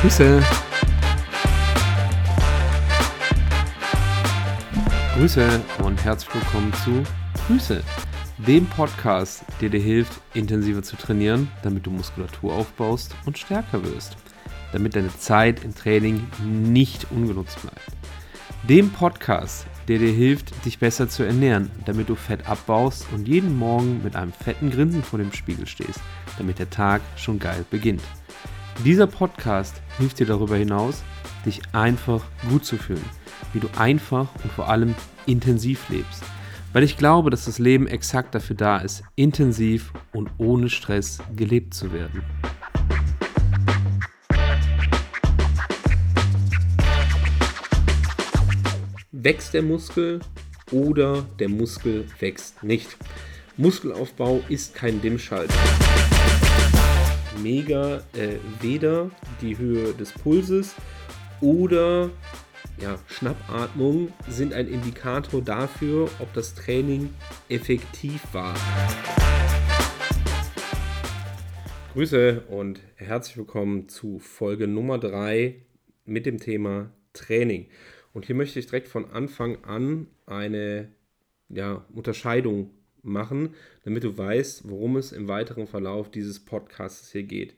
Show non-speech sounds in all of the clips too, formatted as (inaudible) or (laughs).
Grüße. Grüße und herzlich willkommen zu Grüße, dem Podcast, der dir hilft, intensiver zu trainieren, damit du Muskulatur aufbaust und stärker wirst, damit deine Zeit im Training nicht ungenutzt bleibt. Dem Podcast, der dir hilft, dich besser zu ernähren, damit du Fett abbaust und jeden Morgen mit einem fetten Grinsen vor dem Spiegel stehst, damit der Tag schon geil beginnt. Dieser Podcast hilft dir darüber hinaus, dich einfach gut zu fühlen, wie du einfach und vor allem intensiv lebst. Weil ich glaube, dass das Leben exakt dafür da ist, intensiv und ohne Stress gelebt zu werden. Wächst der Muskel oder der Muskel wächst nicht? Muskelaufbau ist kein Dimmschalter mega äh, weder die Höhe des Pulses oder ja, Schnappatmung sind ein Indikator dafür, ob das Training effektiv war. Grüße und herzlich willkommen zu Folge Nummer 3 mit dem Thema Training. Und hier möchte ich direkt von Anfang an eine ja, Unterscheidung machen, damit du weißt, worum es im weiteren Verlauf dieses Podcasts hier geht.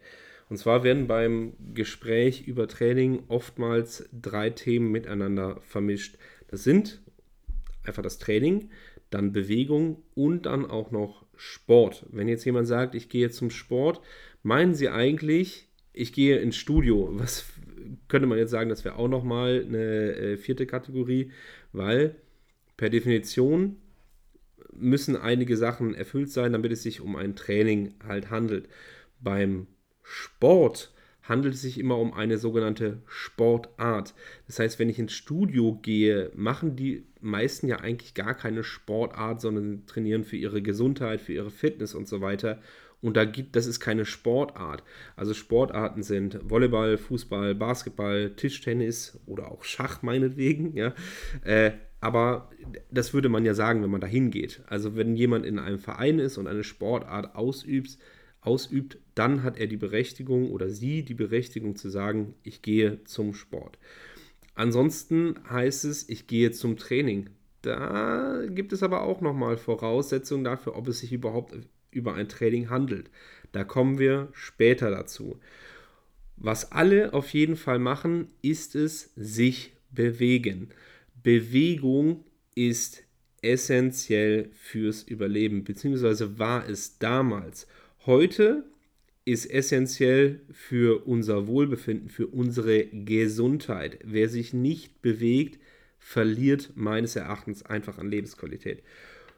Und zwar werden beim Gespräch über Training oftmals drei Themen miteinander vermischt. Das sind einfach das Training, dann Bewegung und dann auch noch Sport. Wenn jetzt jemand sagt, ich gehe zum Sport, meinen sie eigentlich, ich gehe ins Studio. Was könnte man jetzt sagen, das wäre auch nochmal eine äh, vierte Kategorie, weil per Definition müssen einige Sachen erfüllt sein, damit es sich um ein Training halt handelt. Beim Sport handelt es sich immer um eine sogenannte Sportart. Das heißt, wenn ich ins Studio gehe, machen die meisten ja eigentlich gar keine Sportart, sondern trainieren für ihre Gesundheit, für ihre Fitness und so weiter. Und da gibt, das ist keine Sportart. Also Sportarten sind Volleyball, Fußball, Basketball, Tischtennis oder auch Schach meinetwegen. Ja. Äh, aber das würde man ja sagen, wenn man da hingeht. Also wenn jemand in einem Verein ist und eine Sportart ausübt, ausübt, dann hat er die Berechtigung oder sie die Berechtigung zu sagen, ich gehe zum Sport. Ansonsten heißt es, ich gehe zum Training. Da gibt es aber auch nochmal Voraussetzungen dafür, ob es sich überhaupt über ein Training handelt. Da kommen wir später dazu. Was alle auf jeden Fall machen, ist es sich bewegen. Bewegung ist essentiell fürs Überleben, beziehungsweise war es damals. Heute ist essentiell für unser Wohlbefinden, für unsere Gesundheit. Wer sich nicht bewegt, verliert meines Erachtens einfach an Lebensqualität.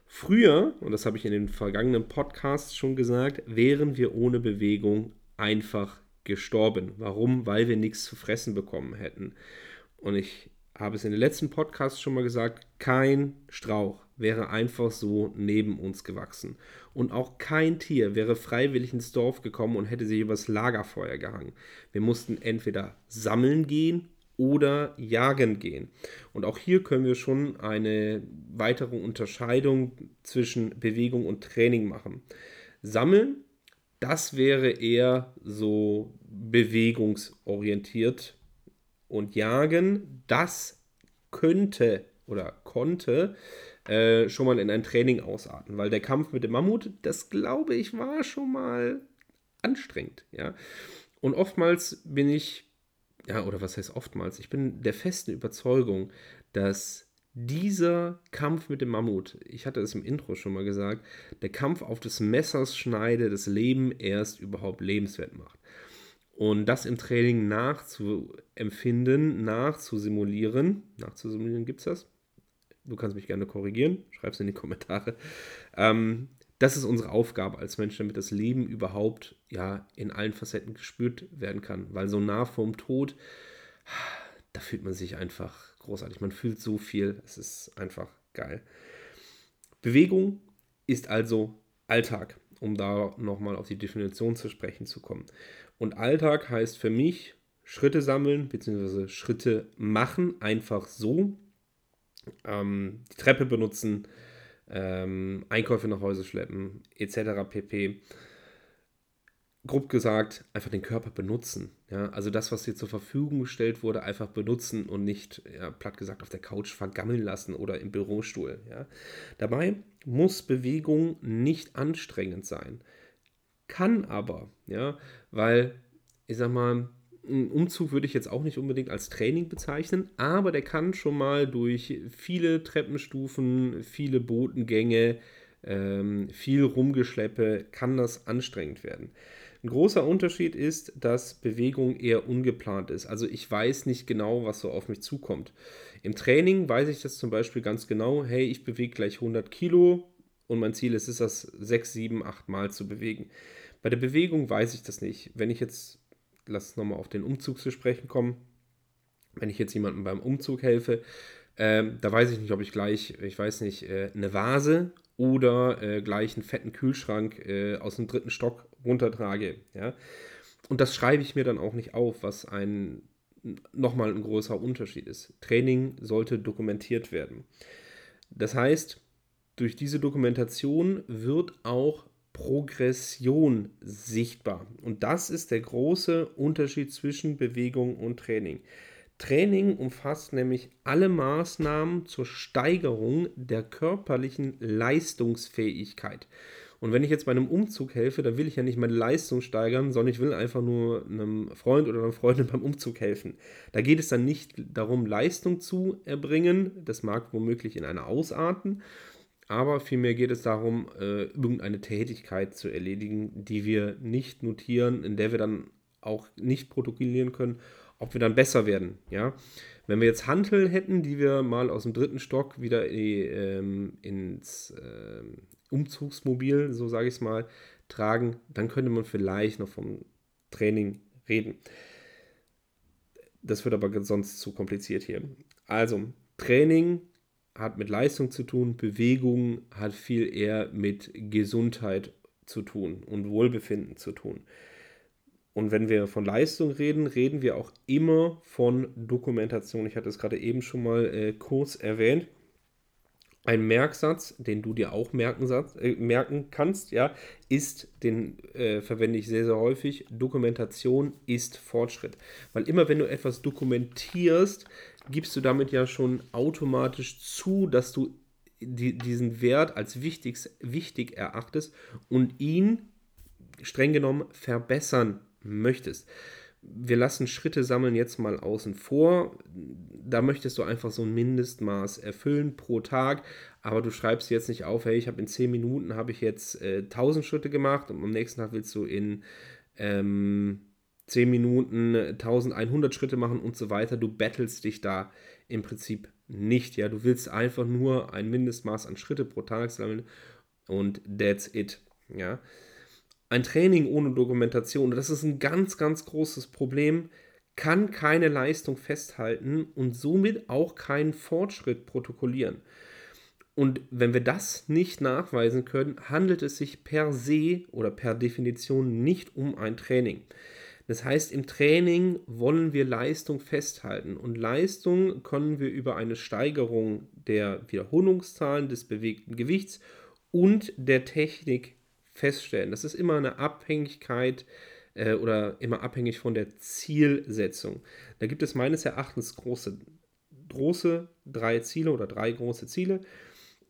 Früher, und das habe ich in den vergangenen Podcasts schon gesagt, wären wir ohne Bewegung einfach gestorben. Warum? Weil wir nichts zu fressen bekommen hätten. Und ich habe es in den letzten Podcasts schon mal gesagt, kein Strauch wäre einfach so neben uns gewachsen. Und auch kein Tier wäre freiwillig ins Dorf gekommen und hätte sich übers Lagerfeuer gehangen. Wir mussten entweder sammeln gehen oder jagen gehen. Und auch hier können wir schon eine weitere Unterscheidung zwischen Bewegung und Training machen. Sammeln, das wäre eher so bewegungsorientiert und Jagen, das könnte oder konnte äh, schon mal in ein Training ausarten, weil der Kampf mit dem Mammut, das glaube ich, war schon mal anstrengend, ja. Und oftmals bin ich, ja, oder was heißt oftmals, ich bin der festen Überzeugung, dass dieser Kampf mit dem Mammut, ich hatte es im Intro schon mal gesagt, der Kampf auf des Messers Schneide das Leben erst überhaupt lebenswert macht. Und das im Training nachzuempfinden, nachzusimulieren, nachzusimulieren, gibt es das? Du kannst mich gerne korrigieren, schreib es in die Kommentare. Ähm, das ist unsere Aufgabe als Mensch, damit das Leben überhaupt ja in allen Facetten gespürt werden kann. Weil so nah vorm Tod, da fühlt man sich einfach großartig. Man fühlt so viel, es ist einfach geil. Bewegung ist also Alltag, um da nochmal auf die Definition zu sprechen zu kommen. Und Alltag heißt für mich Schritte sammeln bzw. Schritte machen, einfach so. Ähm, die Treppe benutzen, ähm, Einkäufe nach Hause schleppen, etc. pp. grob gesagt, einfach den Körper benutzen. Ja? Also das, was dir zur Verfügung gestellt wurde, einfach benutzen und nicht, ja, platt gesagt, auf der Couch vergammeln lassen oder im Bürostuhl. Ja? Dabei muss Bewegung nicht anstrengend sein. Kann aber, ja, weil, ich sag mal, ein Umzug würde ich jetzt auch nicht unbedingt als Training bezeichnen, aber der kann schon mal durch viele Treppenstufen, viele Botengänge, ähm, viel Rumgeschleppe, kann das anstrengend werden. Ein großer Unterschied ist, dass Bewegung eher ungeplant ist. Also ich weiß nicht genau, was so auf mich zukommt. Im Training weiß ich das zum Beispiel ganz genau. Hey, ich bewege gleich 100 Kilo und mein Ziel ist es, das 6, 7, 8 Mal zu bewegen. Bei der Bewegung weiß ich das nicht. Wenn ich jetzt, lass nochmal auf den Umzug zu sprechen kommen, wenn ich jetzt jemandem beim Umzug helfe, ähm, da weiß ich nicht, ob ich gleich, ich weiß nicht, äh, eine Vase oder äh, gleich einen fetten Kühlschrank äh, aus dem dritten Stock runtertrage. Ja? Und das schreibe ich mir dann auch nicht auf, was ein nochmal ein großer Unterschied ist. Training sollte dokumentiert werden. Das heißt, durch diese Dokumentation wird auch Progression sichtbar. Und das ist der große Unterschied zwischen Bewegung und Training. Training umfasst nämlich alle Maßnahmen zur Steigerung der körperlichen Leistungsfähigkeit. Und wenn ich jetzt bei einem Umzug helfe, dann will ich ja nicht meine Leistung steigern, sondern ich will einfach nur einem Freund oder einer Freundin (laughs) beim Umzug helfen. Da geht es dann nicht darum, Leistung zu erbringen. Das mag womöglich in einer ausarten. Aber vielmehr geht es darum, äh, irgendeine Tätigkeit zu erledigen, die wir nicht notieren, in der wir dann auch nicht protokollieren können, ob wir dann besser werden. Ja? Wenn wir jetzt Hantel hätten, die wir mal aus dem dritten Stock wieder ähm, ins ähm, Umzugsmobil, so sage ich es mal, tragen, dann könnte man vielleicht noch vom Training reden. Das wird aber sonst zu kompliziert hier. Also, Training hat mit Leistung zu tun, Bewegung hat viel eher mit Gesundheit zu tun und Wohlbefinden zu tun. Und wenn wir von Leistung reden, reden wir auch immer von Dokumentation. Ich hatte es gerade eben schon mal äh, kurz erwähnt. Ein Merksatz, den du dir auch merken, äh, merken kannst, ja, ist, den äh, verwende ich sehr, sehr häufig, Dokumentation ist Fortschritt. Weil immer wenn du etwas dokumentierst, gibst du damit ja schon automatisch zu, dass du die, diesen Wert als wichtig, wichtig erachtest und ihn streng genommen verbessern möchtest wir lassen Schritte sammeln jetzt mal außen vor. Da möchtest du einfach so ein Mindestmaß erfüllen pro Tag, aber du schreibst jetzt nicht auf, hey, ich habe in 10 Minuten habe ich jetzt äh, 1000 Schritte gemacht und am nächsten Tag willst du in ähm, 10 Minuten 1100 Schritte machen und so weiter. Du battlest dich da im Prinzip nicht, ja, du willst einfach nur ein Mindestmaß an Schritte pro Tag sammeln und that's it, ja. Ein Training ohne Dokumentation, das ist ein ganz, ganz großes Problem, kann keine Leistung festhalten und somit auch keinen Fortschritt protokollieren. Und wenn wir das nicht nachweisen können, handelt es sich per se oder per Definition nicht um ein Training. Das heißt, im Training wollen wir Leistung festhalten und Leistung können wir über eine Steigerung der Wiederholungszahlen des bewegten Gewichts und der Technik feststellen. Das ist immer eine Abhängigkeit äh, oder immer abhängig von der Zielsetzung. Da gibt es meines Erachtens große, große drei Ziele oder drei große Ziele,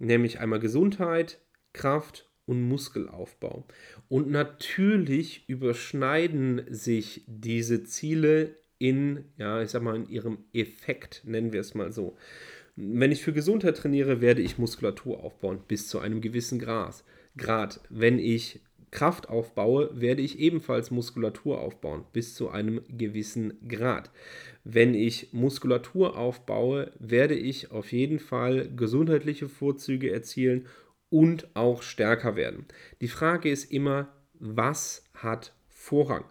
nämlich einmal Gesundheit, Kraft und Muskelaufbau. Und natürlich überschneiden sich diese Ziele in, ja, ich sag mal, in ihrem Effekt, nennen wir es mal so. Wenn ich für Gesundheit trainiere, werde ich Muskulatur aufbauen, bis zu einem gewissen Grad. Grad. Wenn ich Kraft aufbaue, werde ich ebenfalls Muskulatur aufbauen, bis zu einem gewissen Grad. Wenn ich Muskulatur aufbaue, werde ich auf jeden Fall gesundheitliche Vorzüge erzielen und auch stärker werden. Die Frage ist immer, was hat Vorrang?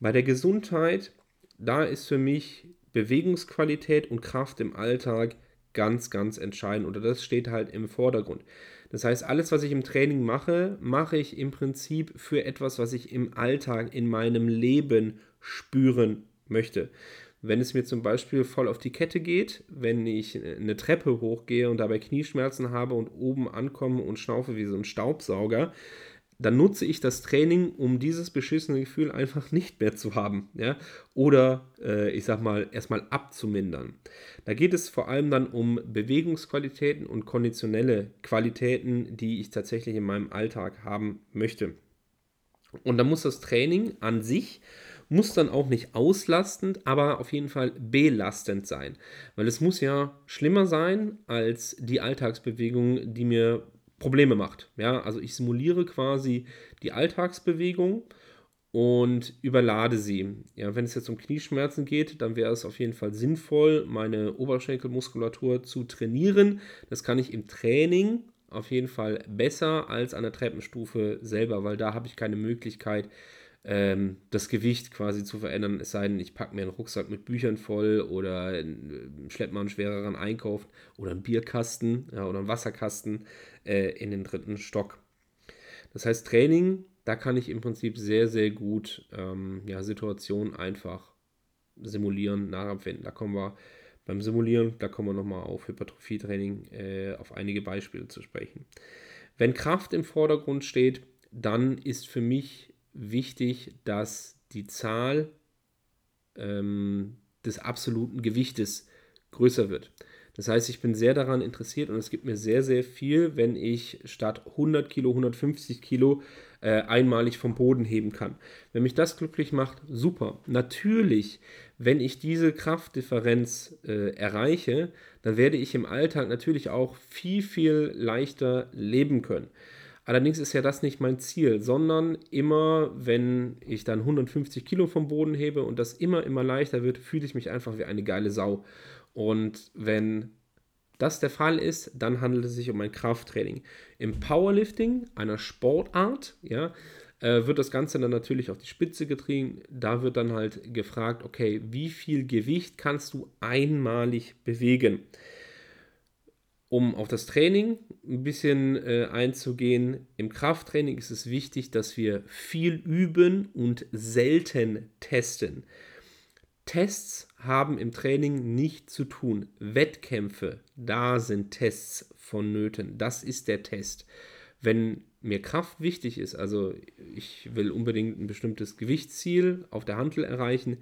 Bei der Gesundheit, da ist für mich Bewegungsqualität und Kraft im Alltag ganz, ganz entscheidend oder das steht halt im Vordergrund. Das heißt, alles, was ich im Training mache, mache ich im Prinzip für etwas, was ich im Alltag, in meinem Leben spüren möchte. Wenn es mir zum Beispiel voll auf die Kette geht, wenn ich eine Treppe hochgehe und dabei Knieschmerzen habe und oben ankomme und schnaufe wie so ein Staubsauger, dann nutze ich das Training, um dieses beschissene Gefühl einfach nicht mehr zu haben. Ja? Oder äh, ich sag mal, erstmal abzumindern. Da geht es vor allem dann um Bewegungsqualitäten und konditionelle Qualitäten, die ich tatsächlich in meinem Alltag haben möchte. Und da muss das Training an sich muss dann auch nicht auslastend, aber auf jeden Fall belastend sein. Weil es muss ja schlimmer sein als die Alltagsbewegung, die mir Probleme macht. Ja, also ich simuliere quasi die Alltagsbewegung und überlade sie. Ja, wenn es jetzt um Knieschmerzen geht, dann wäre es auf jeden Fall sinnvoll, meine Oberschenkelmuskulatur zu trainieren. Das kann ich im Training auf jeden Fall besser als an der Treppenstufe selber, weil da habe ich keine Möglichkeit, ähm, das Gewicht quasi zu verändern, es sei denn, ich packe mir einen Rucksack mit Büchern voll oder äh, schleppe mal einen schwereren Einkauf oder einen Bierkasten ja, oder einen Wasserkasten äh, in den dritten Stock. Das heißt, Training, da kann ich im Prinzip sehr, sehr gut ähm, ja, Situationen einfach simulieren, nachempfinden. Da kommen wir beim Simulieren, da kommen wir nochmal auf Hypertrophietraining, äh, auf einige Beispiele zu sprechen. Wenn Kraft im Vordergrund steht, dann ist für mich wichtig, dass die Zahl ähm, des absoluten Gewichtes größer wird. Das heißt, ich bin sehr daran interessiert und es gibt mir sehr, sehr viel, wenn ich statt 100 Kilo, 150 Kilo äh, einmalig vom Boden heben kann. Wenn mich das glücklich macht, super. Natürlich, wenn ich diese Kraftdifferenz äh, erreiche, dann werde ich im Alltag natürlich auch viel, viel leichter leben können. Allerdings ist ja das nicht mein Ziel, sondern immer, wenn ich dann 150 Kilo vom Boden hebe und das immer, immer leichter wird, fühle ich mich einfach wie eine geile Sau. Und wenn das der Fall ist, dann handelt es sich um ein Krafttraining. Im Powerlifting, einer Sportart, ja, äh, wird das Ganze dann natürlich auf die Spitze getrieben. Da wird dann halt gefragt, okay, wie viel Gewicht kannst du einmalig bewegen? Um auf das Training ein bisschen äh, einzugehen, im Krafttraining ist es wichtig, dass wir viel üben und selten testen. Tests haben im Training nicht zu tun. Wettkämpfe, da sind Tests vonnöten. Das ist der Test. Wenn mir Kraft wichtig ist, also ich will unbedingt ein bestimmtes Gewichtsziel auf der Handel erreichen,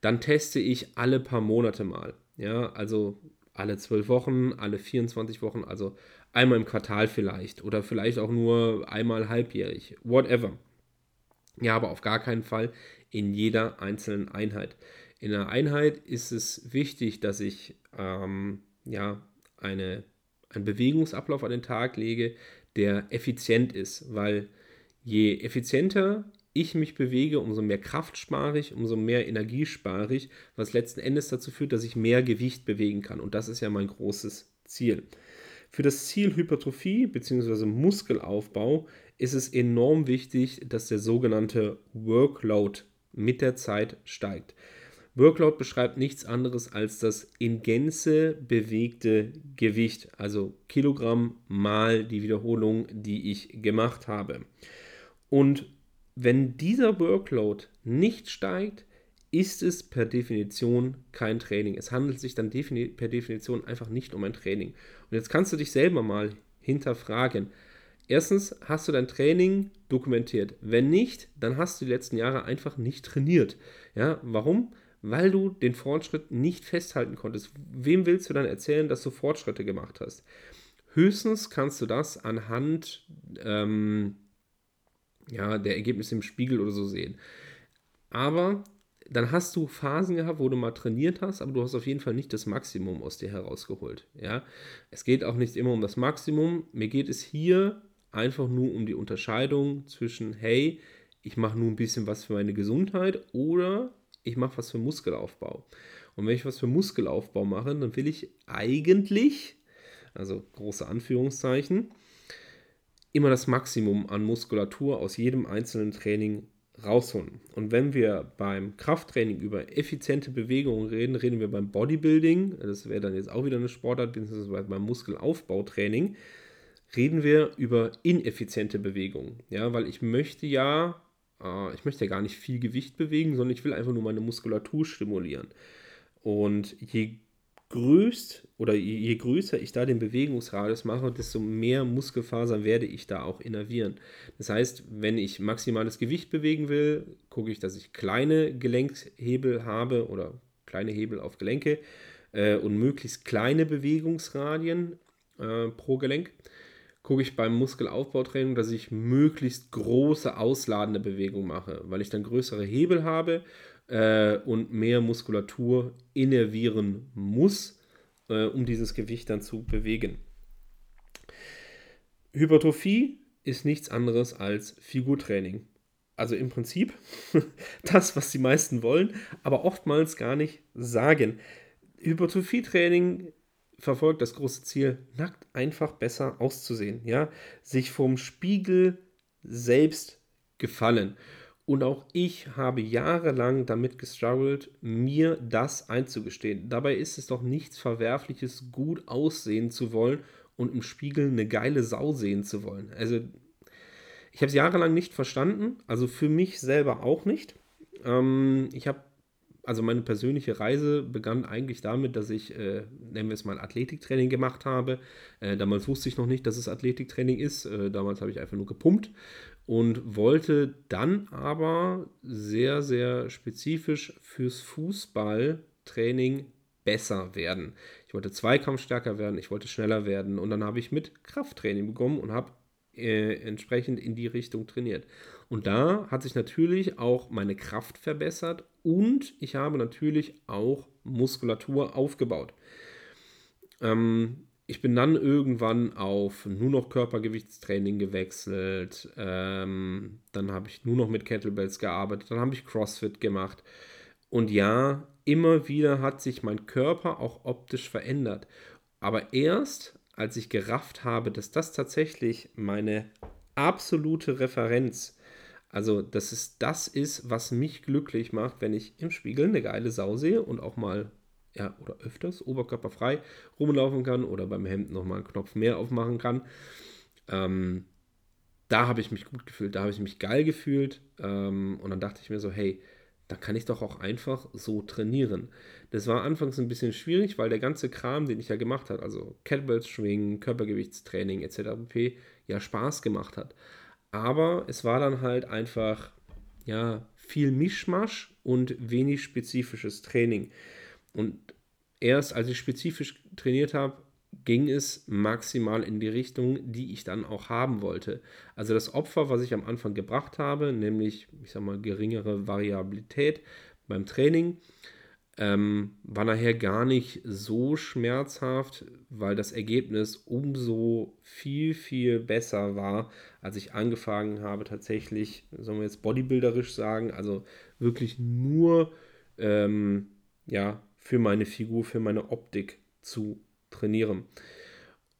dann teste ich alle paar Monate mal. Ja, also alle zwölf Wochen, alle 24 Wochen, also einmal im Quartal vielleicht oder vielleicht auch nur einmal halbjährig, whatever. Ja, aber auf gar keinen Fall in jeder einzelnen Einheit. In einer Einheit ist es wichtig, dass ich ähm, ja, eine, einen Bewegungsablauf an den Tag lege, der effizient ist, weil je effizienter ich mich bewege, umso mehr Kraft spare ich, umso mehr Energie spare ich, was letzten Endes dazu führt, dass ich mehr Gewicht bewegen kann. Und das ist ja mein großes Ziel. Für das Ziel Hypertrophie bzw. Muskelaufbau ist es enorm wichtig, dass der sogenannte Workload mit der Zeit steigt. Workload beschreibt nichts anderes als das in Gänze bewegte Gewicht, also Kilogramm mal die Wiederholung, die ich gemacht habe. Und wenn dieser Workload nicht steigt, ist es per Definition kein Training. Es handelt sich dann defini per Definition einfach nicht um ein Training. Und jetzt kannst du dich selber mal hinterfragen. Erstens, hast du dein Training dokumentiert? Wenn nicht, dann hast du die letzten Jahre einfach nicht trainiert. Ja, warum? Weil du den Fortschritt nicht festhalten konntest. Wem willst du dann erzählen, dass du Fortschritte gemacht hast? Höchstens kannst du das anhand ähm, ja, der Ergebnisse im Spiegel oder so sehen. Aber dann hast du Phasen gehabt, wo du mal trainiert hast, aber du hast auf jeden Fall nicht das Maximum aus dir herausgeholt. Ja? Es geht auch nicht immer um das Maximum. Mir geht es hier einfach nur um die Unterscheidung zwischen, hey, ich mache nur ein bisschen was für meine Gesundheit oder ich mache was für Muskelaufbau. Und wenn ich was für Muskelaufbau mache, dann will ich eigentlich, also große Anführungszeichen, immer das Maximum an Muskulatur aus jedem einzelnen Training rausholen. Und wenn wir beim Krafttraining über effiziente Bewegungen reden, reden wir beim Bodybuilding, das wäre dann jetzt auch wieder eine Sportart, beziehungsweise beim Muskelaufbautraining, reden wir über ineffiziente Bewegungen. Ja, weil ich möchte ja, äh, ich möchte ja gar nicht viel Gewicht bewegen, sondern ich will einfach nur meine Muskulatur stimulieren. Und je größt oder je größer ich da den Bewegungsradius mache, desto mehr Muskelfasern werde ich da auch innervieren. Das heißt, wenn ich maximales Gewicht bewegen will, gucke ich, dass ich kleine Gelenkhebel habe oder kleine Hebel auf Gelenke äh, und möglichst kleine Bewegungsradien äh, pro Gelenk. Gucke ich beim Muskelaufbautraining, dass ich möglichst große ausladende Bewegungen mache, weil ich dann größere Hebel habe äh, und mehr Muskulatur innervieren muss, äh, um dieses Gewicht dann zu bewegen. Hypertrophie ist nichts anderes als Figurtraining. Also im Prinzip (laughs) das, was die meisten wollen, aber oftmals gar nicht sagen. Hypertrophietraining verfolgt das große Ziel, nackt einfach besser auszusehen, ja, sich vom Spiegel selbst gefallen. Und auch ich habe jahrelang damit gestruggelt, mir das einzugestehen. Dabei ist es doch nichts Verwerfliches, gut aussehen zu wollen und im Spiegel eine geile Sau sehen zu wollen. Also, ich habe es jahrelang nicht verstanden, also für mich selber auch nicht. Ähm, ich habe, also meine persönliche Reise begann eigentlich damit, dass ich, äh, nennen wir es mal, Athletiktraining gemacht habe. Äh, damals wusste ich noch nicht, dass es Athletiktraining ist. Äh, damals habe ich einfach nur gepumpt und wollte dann aber sehr, sehr spezifisch fürs Fußballtraining besser werden. Ich wollte zweikampfstärker werden, ich wollte schneller werden und dann habe ich mit Krafttraining begonnen und habe äh, entsprechend in die Richtung trainiert. Und da hat sich natürlich auch meine Kraft verbessert und ich habe natürlich auch Muskulatur aufgebaut. Ähm, ich bin dann irgendwann auf nur noch Körpergewichtstraining gewechselt. Ähm, dann habe ich nur noch mit Kettlebells gearbeitet. Dann habe ich CrossFit gemacht. Und ja, immer wieder hat sich mein Körper auch optisch verändert. Aber erst, als ich gerafft habe, dass das tatsächlich meine absolute Referenz, also dass es das ist, was mich glücklich macht, wenn ich im Spiegel eine geile Sau sehe und auch mal ja, oder öfters oberkörperfrei rumlaufen kann oder beim Hemd nochmal einen Knopf mehr aufmachen kann. Ähm, da habe ich mich gut gefühlt, da habe ich mich geil gefühlt ähm, und dann dachte ich mir so, hey, da kann ich doch auch einfach so trainieren. Das war anfangs ein bisschen schwierig, weil der ganze Kram, den ich ja gemacht habe, also Kettlebells schwingen, Körpergewichtstraining etc. pp, ja Spaß gemacht hat. Aber es war dann halt einfach, ja, viel Mischmasch und wenig spezifisches Training. Und erst als ich spezifisch trainiert habe, ging es maximal in die Richtung, die ich dann auch haben wollte. Also das Opfer, was ich am Anfang gebracht habe, nämlich, ich sag mal, geringere Variabilität beim Training, ähm, war nachher gar nicht so schmerzhaft, weil das Ergebnis umso viel, viel besser war, als ich angefangen habe, tatsächlich, sollen wir jetzt bodybuilderisch sagen, also wirklich nur ähm, ja, für meine Figur, für meine Optik zu trainieren.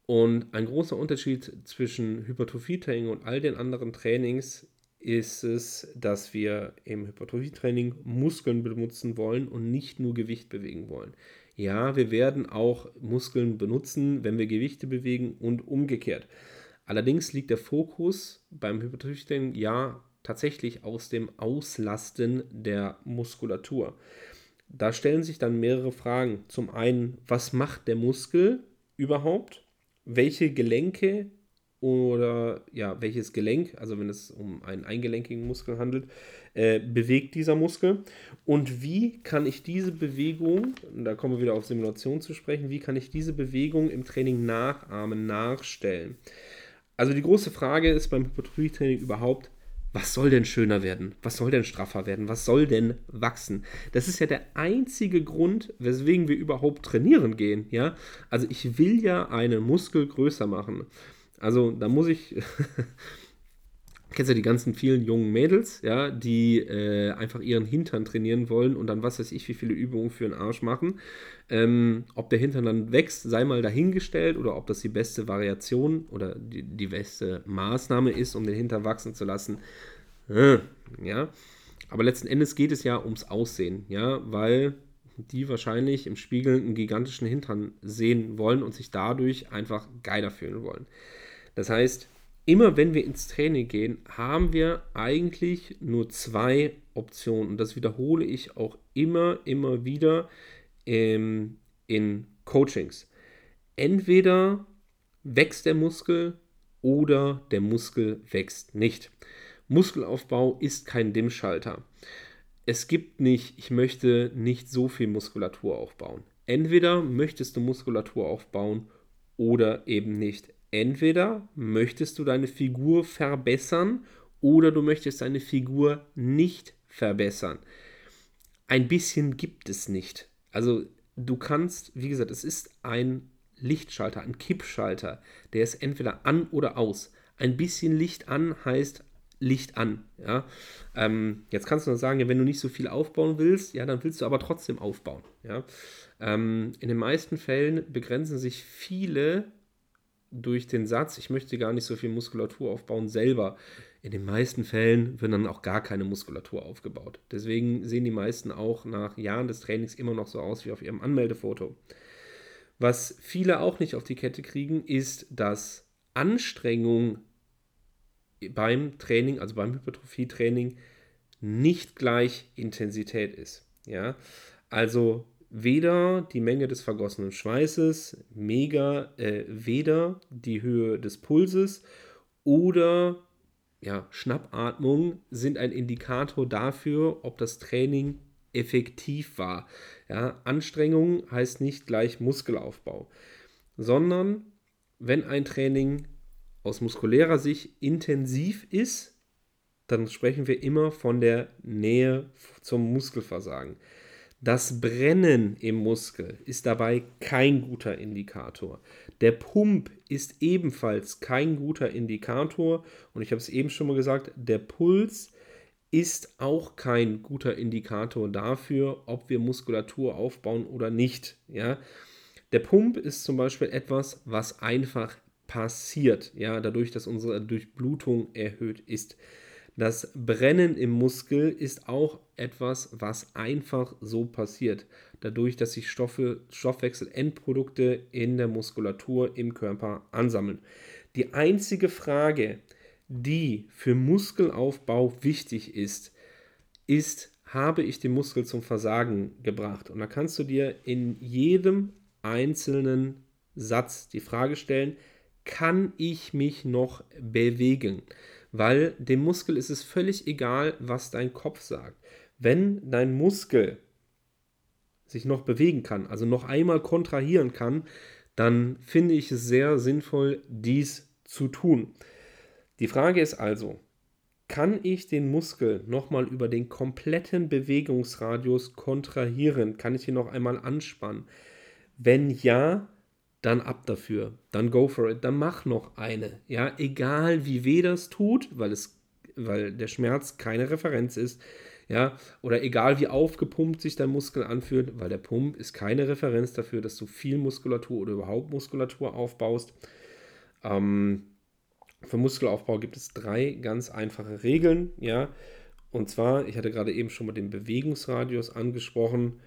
Und ein großer Unterschied zwischen Hypertrophietraining und all den anderen Trainings ist es, dass wir im Hypertrophietraining Muskeln benutzen wollen und nicht nur Gewicht bewegen wollen. Ja, wir werden auch Muskeln benutzen, wenn wir Gewichte bewegen und umgekehrt. Allerdings liegt der Fokus beim Hypertrophietraining ja tatsächlich aus dem Auslasten der Muskulatur. Da stellen sich dann mehrere Fragen. Zum einen, was macht der Muskel überhaupt? Welche Gelenke oder ja, welches Gelenk, also wenn es um einen eingelenkigen Muskel handelt, äh, bewegt dieser Muskel? Und wie kann ich diese Bewegung, da kommen wir wieder auf Simulation zu sprechen, wie kann ich diese Bewegung im Training nachahmen, nachstellen? Also die große Frage ist beim Hypertrophie-Training überhaupt, was soll denn schöner werden? Was soll denn straffer werden? Was soll denn wachsen? Das ist ja der einzige Grund, weswegen wir überhaupt trainieren gehen, ja? Also ich will ja einen Muskel größer machen. Also da muss ich (laughs) kennst du die ganzen vielen jungen Mädels, ja, die äh, einfach ihren Hintern trainieren wollen und dann was weiß ich, wie viele Übungen für den Arsch machen. Ähm, ob der Hintern dann wächst, sei mal dahingestellt oder ob das die beste Variation oder die, die beste Maßnahme ist, um den Hintern wachsen zu lassen. Äh, ja, aber letzten Endes geht es ja ums Aussehen, ja, weil die wahrscheinlich im Spiegel einen gigantischen Hintern sehen wollen und sich dadurch einfach geiler fühlen wollen. Das heißt, immer wenn wir ins Training gehen, haben wir eigentlich nur zwei Optionen. Und das wiederhole ich auch immer, immer wieder ähm, in Coachings. Entweder wächst der Muskel oder der Muskel wächst nicht. Muskelaufbau ist kein Dimmschalter. Es gibt nicht, ich möchte nicht so viel Muskulatur aufbauen. Entweder möchtest du Muskulatur aufbauen oder eben nicht. Entweder möchtest du deine Figur verbessern oder du möchtest deine Figur nicht verbessern. Ein bisschen gibt es nicht. Also du kannst, wie gesagt, es ist ein Lichtschalter, ein Kippschalter, der ist entweder an oder aus. Ein bisschen Licht an heißt Licht an. Ja? Ähm, jetzt kannst du nur sagen, wenn du nicht so viel aufbauen willst, ja, dann willst du aber trotzdem aufbauen. Ja? Ähm, in den meisten Fällen begrenzen sich viele durch den Satz, ich möchte gar nicht so viel Muskulatur aufbauen, selber. In den meisten Fällen wird dann auch gar keine Muskulatur aufgebaut. Deswegen sehen die meisten auch nach Jahren des Trainings immer noch so aus wie auf ihrem Anmeldefoto. Was viele auch nicht auf die Kette kriegen, ist, dass Anstrengung beim Training, also beim Hypertrophie-Training, nicht gleich Intensität ist. Ja? Also weder die Menge des vergossenen Schweißes, mega, äh, weder die Höhe des Pulses oder ja, Schnappatmung sind ein Indikator dafür, ob das Training effektiv war. Ja, Anstrengung heißt nicht gleich Muskelaufbau, sondern wenn ein Training aus muskulärer Sicht intensiv ist, dann sprechen wir immer von der Nähe zum Muskelversagen. Das Brennen im Muskel ist dabei kein guter Indikator. Der Pump ist ebenfalls kein guter Indikator. Und ich habe es eben schon mal gesagt, der Puls ist auch kein guter Indikator dafür, ob wir Muskulatur aufbauen oder nicht. Ja? Der Pump ist zum Beispiel etwas, was einfach passiert, ja, dadurch, dass unsere Durchblutung erhöht ist. Das Brennen im Muskel ist auch etwas, was einfach so passiert, dadurch, dass sich Stoffe, Stoffwechselendprodukte in der Muskulatur im Körper ansammeln. Die einzige Frage, die für Muskelaufbau wichtig ist, ist, habe ich den Muskel zum Versagen gebracht? Und da kannst du dir in jedem einzelnen Satz die Frage stellen, kann ich mich noch bewegen? Weil dem Muskel ist es völlig egal, was dein Kopf sagt. Wenn dein Muskel sich noch bewegen kann, also noch einmal kontrahieren kann, dann finde ich es sehr sinnvoll, dies zu tun. Die Frage ist also, kann ich den Muskel nochmal über den kompletten Bewegungsradius kontrahieren? Kann ich ihn noch einmal anspannen? Wenn ja, dann ab dafür, dann go for it, dann mach noch eine. Ja, egal wie weh das tut, weil es, weil der Schmerz keine Referenz ist. Ja, oder egal wie aufgepumpt sich dein Muskel anfühlt, weil der Pump ist keine Referenz dafür, dass du viel Muskulatur oder überhaupt Muskulatur aufbaust. Ähm, für Muskelaufbau gibt es drei ganz einfache Regeln, ja. Und zwar, ich hatte gerade eben schon mal den Bewegungsradius angesprochen.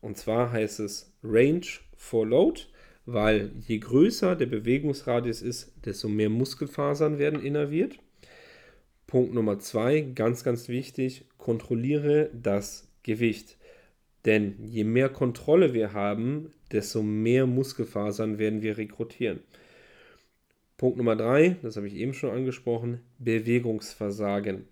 Und zwar heißt es Range for Load weil je größer der Bewegungsradius ist, desto mehr Muskelfasern werden innerviert. Punkt Nummer zwei, ganz, ganz wichtig, kontrolliere das Gewicht. Denn je mehr Kontrolle wir haben, desto mehr Muskelfasern werden wir rekrutieren. Punkt Nummer drei, das habe ich eben schon angesprochen, Bewegungsversagen.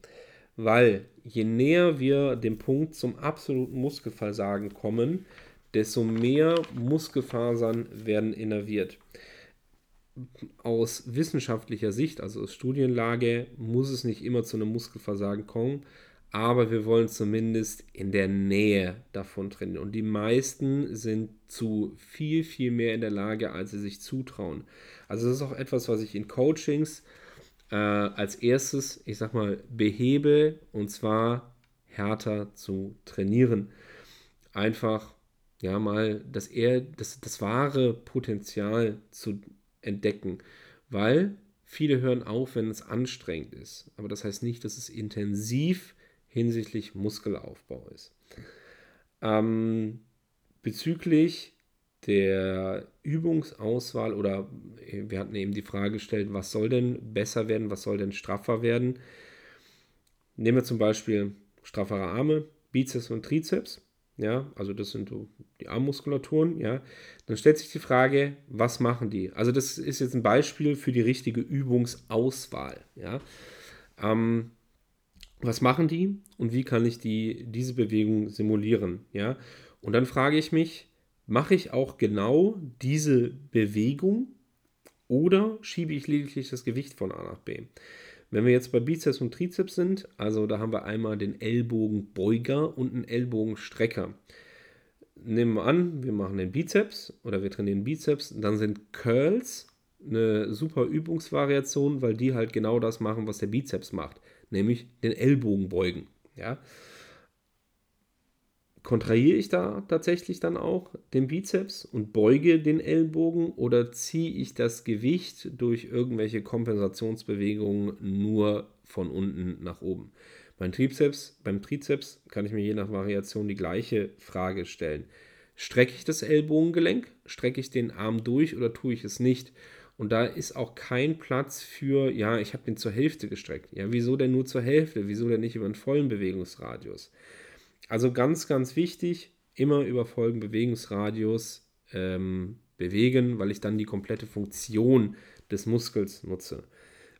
Weil je näher wir dem Punkt zum absoluten Muskelversagen kommen, desto mehr Muskelfasern werden innerviert. Aus wissenschaftlicher Sicht, also aus Studienlage, muss es nicht immer zu einem Muskelversagen kommen, aber wir wollen zumindest in der Nähe davon trainieren. Und die meisten sind zu viel, viel mehr in der Lage, als sie sich zutrauen. Also das ist auch etwas, was ich in Coachings äh, als erstes, ich sag mal, behebe, und zwar härter zu trainieren. Einfach ja, mal das, eher, das, das wahre Potenzial zu entdecken, weil viele hören auf, wenn es anstrengend ist. Aber das heißt nicht, dass es intensiv hinsichtlich Muskelaufbau ist. Ähm, bezüglich der Übungsauswahl oder äh, wir hatten eben die Frage gestellt, was soll denn besser werden, was soll denn straffer werden? Nehmen wir zum Beispiel straffere Arme, Bizeps und Trizeps. Ja, also das sind so die Armmuskulaturen, ja, dann stellt sich die Frage, was machen die? Also das ist jetzt ein Beispiel für die richtige Übungsauswahl, ja. Ähm, was machen die und wie kann ich die, diese Bewegung simulieren, ja? Und dann frage ich mich, mache ich auch genau diese Bewegung oder schiebe ich lediglich das Gewicht von A nach B? Wenn wir jetzt bei Bizeps und Trizeps sind, also da haben wir einmal den Ellbogenbeuger und einen Ellbogenstrecker. Nehmen wir an, wir machen den Bizeps oder wir trainieren Bizeps, dann sind Curls eine super Übungsvariation, weil die halt genau das machen, was der Bizeps macht, nämlich den Ellbogen beugen. Ja? Kontrahiere ich da tatsächlich dann auch den Bizeps und beuge den Ellbogen oder ziehe ich das Gewicht durch irgendwelche Kompensationsbewegungen nur von unten nach oben? Beim Trizeps, beim Trizeps kann ich mir je nach Variation die gleiche Frage stellen. Strecke ich das Ellbogengelenk? Strecke ich den Arm durch oder tue ich es nicht? Und da ist auch kein Platz für, ja, ich habe den zur Hälfte gestreckt. Ja, wieso denn nur zur Hälfte? Wieso denn nicht über einen vollen Bewegungsradius? Also ganz, ganz wichtig, immer über Folgenbewegungsradius ähm, bewegen, weil ich dann die komplette Funktion des Muskels nutze.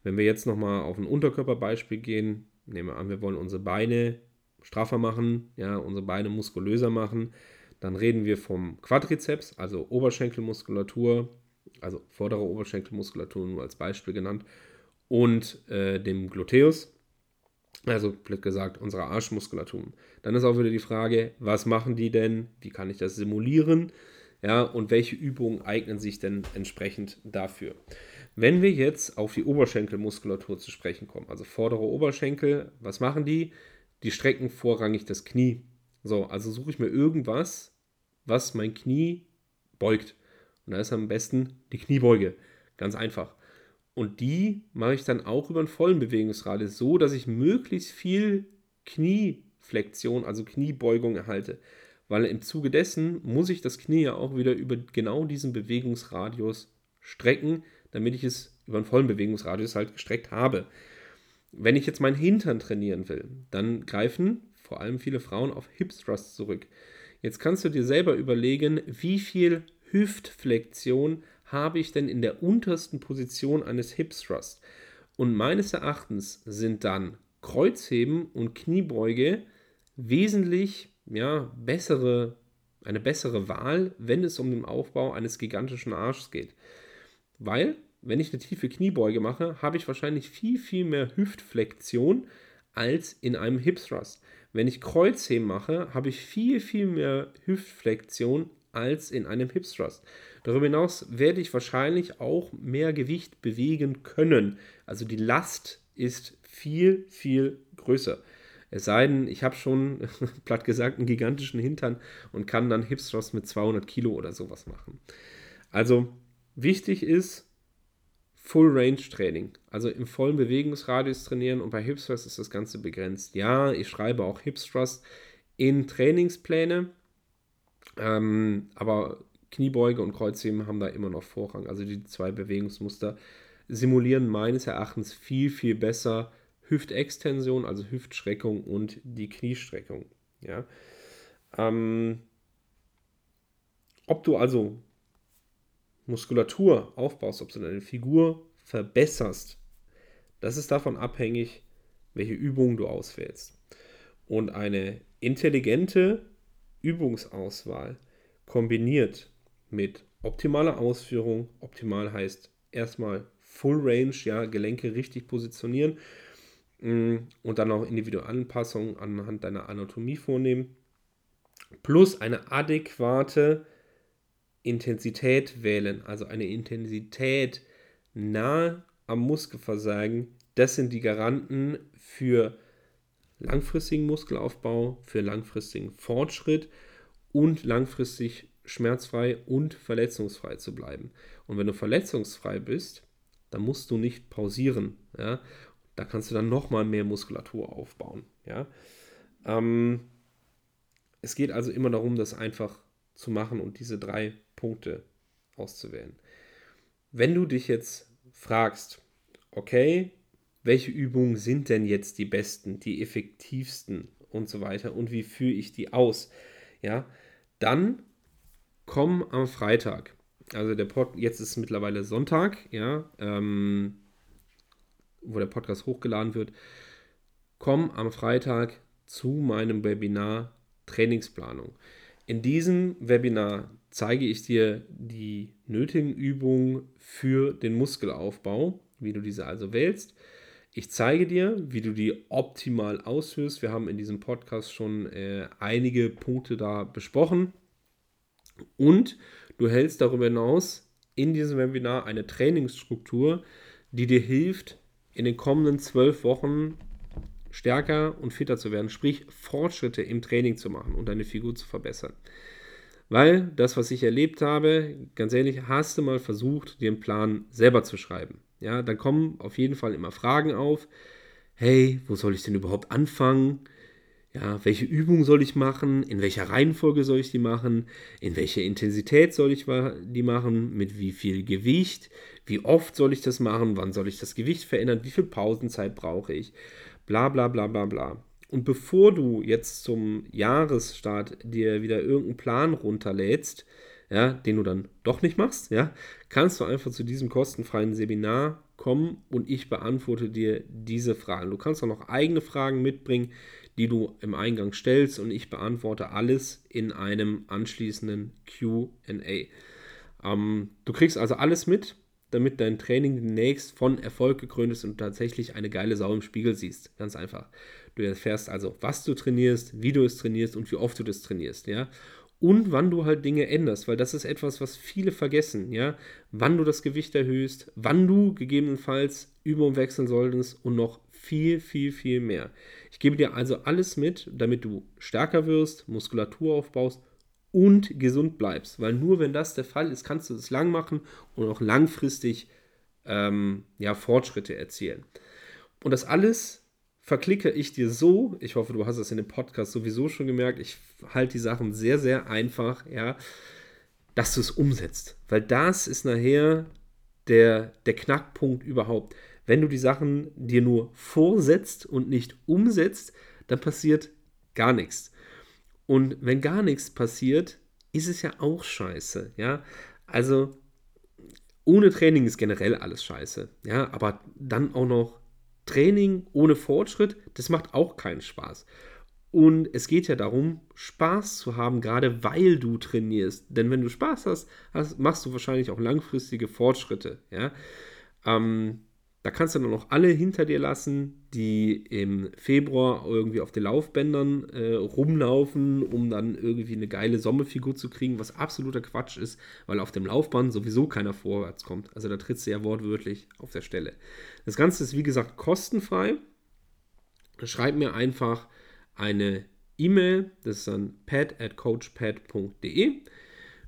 Wenn wir jetzt nochmal auf ein Unterkörperbeispiel gehen, nehmen wir an, wir wollen unsere Beine straffer machen, ja, unsere Beine muskulöser machen, dann reden wir vom Quadrizeps, also Oberschenkelmuskulatur, also vordere Oberschenkelmuskulatur nur als Beispiel genannt, und äh, dem Gluteus, also blöd gesagt, unsere Arschmuskulatur. Dann ist auch wieder die Frage, was machen die denn? Wie kann ich das simulieren? Ja, und welche Übungen eignen sich denn entsprechend dafür? Wenn wir jetzt auf die Oberschenkelmuskulatur zu sprechen kommen, also vordere Oberschenkel, was machen die? Die strecken vorrangig das Knie. So, also suche ich mir irgendwas, was mein Knie beugt. Und da ist am besten die Kniebeuge. Ganz einfach. Und die mache ich dann auch über einen vollen Bewegungsradius, so dass ich möglichst viel Knieflexion, also Kniebeugung erhalte. Weil im Zuge dessen muss ich das Knie ja auch wieder über genau diesen Bewegungsradius strecken, damit ich es über einen vollen Bewegungsradius halt gestreckt habe. Wenn ich jetzt meinen Hintern trainieren will, dann greifen vor allem viele Frauen auf Hip Thrust zurück. Jetzt kannst du dir selber überlegen, wie viel Hüftflexion habe ich denn in der untersten Position eines Hip Thrust? Und meines Erachtens sind dann Kreuzheben und Kniebeuge wesentlich ja, bessere, eine bessere Wahl, wenn es um den Aufbau eines gigantischen Arschs geht. Weil, wenn ich eine tiefe Kniebeuge mache, habe ich wahrscheinlich viel, viel mehr Hüftflexion als in einem Hip Thrust. Wenn ich Kreuzheben mache, habe ich viel, viel mehr Hüftflexion als in einem Hip Thrust. Darüber hinaus werde ich wahrscheinlich auch mehr Gewicht bewegen können. Also die Last ist viel, viel größer. Es sei denn, ich habe schon, (laughs) platt gesagt, einen gigantischen Hintern und kann dann Hip Thrust mit 200 Kilo oder sowas machen. Also wichtig ist Full Range Training, also im vollen Bewegungsradius trainieren und bei Hip Thrust ist das Ganze begrenzt. Ja, ich schreibe auch Hip Thrust in Trainingspläne, ähm, aber Kniebeuge und Kreuzheben haben da immer noch Vorrang. Also die zwei Bewegungsmuster simulieren meines Erachtens viel, viel besser Hüftextension, also Hüftstreckung und die Kniestreckung. Ja? Ähm, ob du also Muskulatur aufbaust, ob du deine Figur verbesserst, das ist davon abhängig, welche Übungen du auswählst. Und eine intelligente Übungsauswahl kombiniert mit optimaler Ausführung, optimal heißt erstmal Full Range, ja, Gelenke richtig positionieren mm, und dann auch Individualanpassungen anhand deiner Anatomie vornehmen, plus eine adäquate Intensität wählen, also eine Intensität nahe am Muskelversagen, das sind die Garanten für langfristigen Muskelaufbau, für langfristigen Fortschritt und langfristig schmerzfrei und verletzungsfrei zu bleiben. Und wenn du verletzungsfrei bist, dann musst du nicht pausieren. Ja? Da kannst du dann nochmal mehr Muskulatur aufbauen. Ja? Ähm, es geht also immer darum, das einfach zu machen und diese drei Punkte auszuwählen. Wenn du dich jetzt fragst, okay, welche Übungen sind denn jetzt die besten, die effektivsten und so weiter und wie führe ich die aus? ja, dann komm am Freitag. Also der Pod, jetzt ist mittlerweile Sonntag, ja, ähm, wo der Podcast hochgeladen wird. Komm am Freitag zu meinem Webinar Trainingsplanung. In diesem Webinar zeige ich dir die nötigen Übungen für den Muskelaufbau, wie du diese also wählst. Ich zeige dir, wie du die optimal ausführst. Wir haben in diesem Podcast schon äh, einige Punkte da besprochen. Und du hältst darüber hinaus in diesem Webinar eine Trainingsstruktur, die dir hilft, in den kommenden zwölf Wochen stärker und fitter zu werden, sprich Fortschritte im Training zu machen und deine Figur zu verbessern. Weil das, was ich erlebt habe, ganz ehrlich, hast du mal versucht, dir einen Plan selber zu schreiben. Ja, dann kommen auf jeden Fall immer Fragen auf. Hey, wo soll ich denn überhaupt anfangen? Ja, welche Übung soll ich machen? In welcher Reihenfolge soll ich die machen? In welcher Intensität soll ich die machen? Mit wie viel Gewicht? Wie oft soll ich das machen? Wann soll ich das Gewicht verändern? Wie viel Pausenzeit brauche ich? Bla bla bla bla bla. Und bevor du jetzt zum Jahresstart dir wieder irgendeinen Plan runterlädst, ja, den du dann doch nicht machst, ja, kannst du einfach zu diesem kostenfreien Seminar kommen und ich beantworte dir diese Fragen. Du kannst auch noch eigene Fragen mitbringen, die du im Eingang stellst und ich beantworte alles in einem anschließenden QA. Ähm, du kriegst also alles mit, damit dein Training demnächst von Erfolg gekrönt ist und tatsächlich eine geile Sau im Spiegel siehst. Ganz einfach. Du erfährst also, was du trainierst, wie du es trainierst und wie oft du das trainierst, ja. Und wann du halt Dinge änderst, weil das ist etwas, was viele vergessen, ja. Wann du das Gewicht erhöhst, wann du gegebenenfalls Übung wechseln solltest und noch viel, viel, viel mehr. Ich gebe dir also alles mit, damit du stärker wirst, Muskulatur aufbaust und gesund bleibst. Weil nur wenn das der Fall ist, kannst du es lang machen und auch langfristig ähm, ja, Fortschritte erzielen. Und das alles verklicke ich dir so, ich hoffe, du hast es in dem Podcast sowieso schon gemerkt, ich halte die Sachen sehr, sehr einfach, ja, dass du es umsetzt. Weil das ist nachher der, der Knackpunkt überhaupt. Wenn du die Sachen dir nur vorsetzt und nicht umsetzt, dann passiert gar nichts. Und wenn gar nichts passiert, ist es ja auch scheiße, ja. Also ohne Training ist generell alles scheiße, ja, aber dann auch noch Training ohne Fortschritt, das macht auch keinen Spaß. Und es geht ja darum, Spaß zu haben, gerade weil du trainierst. Denn wenn du Spaß hast, hast machst du wahrscheinlich auch langfristige Fortschritte. Ja? Ähm, da kannst du dann noch alle hinter dir lassen, die im Februar irgendwie auf den Laufbändern äh, rumlaufen, um dann irgendwie eine geile Sommerfigur zu kriegen, was absoluter Quatsch ist, weil auf dem Laufband sowieso keiner vorwärts kommt. Also da trittst du ja wortwörtlich auf der Stelle. Das Ganze ist wie gesagt kostenfrei. Schreib mir einfach eine E-Mail, das ist dann pad at coachpad.de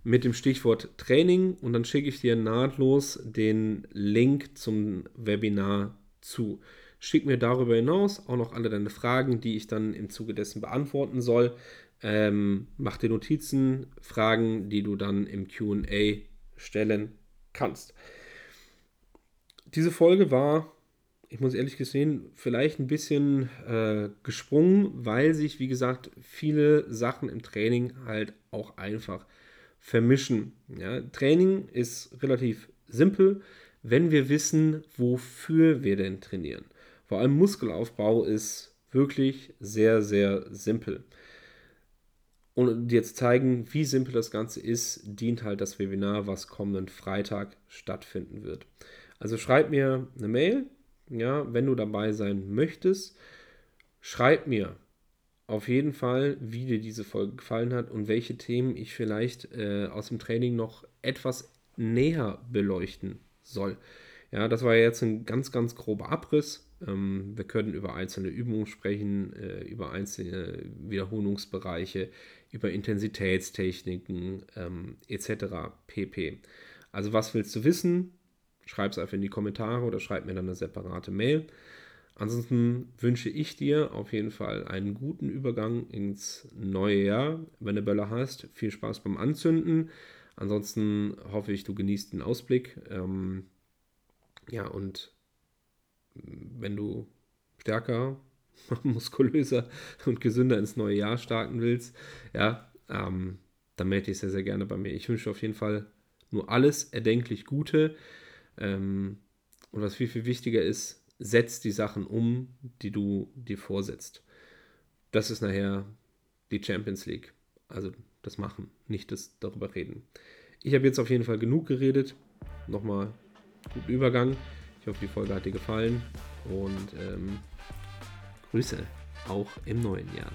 mit dem Stichwort Training und dann schicke ich dir nahtlos den Link zum Webinar zu. Schick mir darüber hinaus auch noch alle deine Fragen, die ich dann im Zuge dessen beantworten soll. Ähm, mach dir Notizen, Fragen, die du dann im QA stellen kannst. Diese Folge war, ich muss ehrlich gesehen, vielleicht ein bisschen äh, gesprungen, weil sich, wie gesagt, viele Sachen im Training halt auch einfach vermischen. Ja, Training ist relativ simpel, wenn wir wissen, wofür wir denn trainieren. Vor allem Muskelaufbau ist wirklich sehr, sehr simpel. Und jetzt zeigen, wie simpel das Ganze ist, dient halt das Webinar, was kommenden Freitag stattfinden wird. Also schreib mir eine Mail, ja, wenn du dabei sein möchtest. Schreib mir, auf jeden Fall, wie dir diese Folge gefallen hat und welche Themen ich vielleicht äh, aus dem Training noch etwas näher beleuchten soll. Ja, das war jetzt ein ganz, ganz grober Abriss. Ähm, wir können über einzelne Übungen sprechen, äh, über einzelne Wiederholungsbereiche, über Intensitätstechniken ähm, etc. pp. Also was willst du wissen? Schreib es einfach in die Kommentare oder schreib mir dann eine separate Mail. Ansonsten wünsche ich dir auf jeden Fall einen guten Übergang ins neue Jahr. Wenn du Böller hast, viel Spaß beim Anzünden. Ansonsten hoffe ich, du genießt den Ausblick. Ähm, ja, und wenn du stärker, (laughs) muskulöser und gesünder ins neue Jahr starten willst, ja, ähm, dann melde dich sehr, sehr gerne bei mir. Ich wünsche auf jeden Fall nur alles erdenklich Gute. Ähm, und was viel, viel wichtiger ist, setz die Sachen um, die du dir vorsetzt. Das ist nachher die Champions League. Also das Machen, nicht das darüber reden. Ich habe jetzt auf jeden Fall genug geredet. Nochmal guten Übergang. Ich hoffe, die Folge hat dir gefallen und ähm, Grüße auch im neuen Jahr.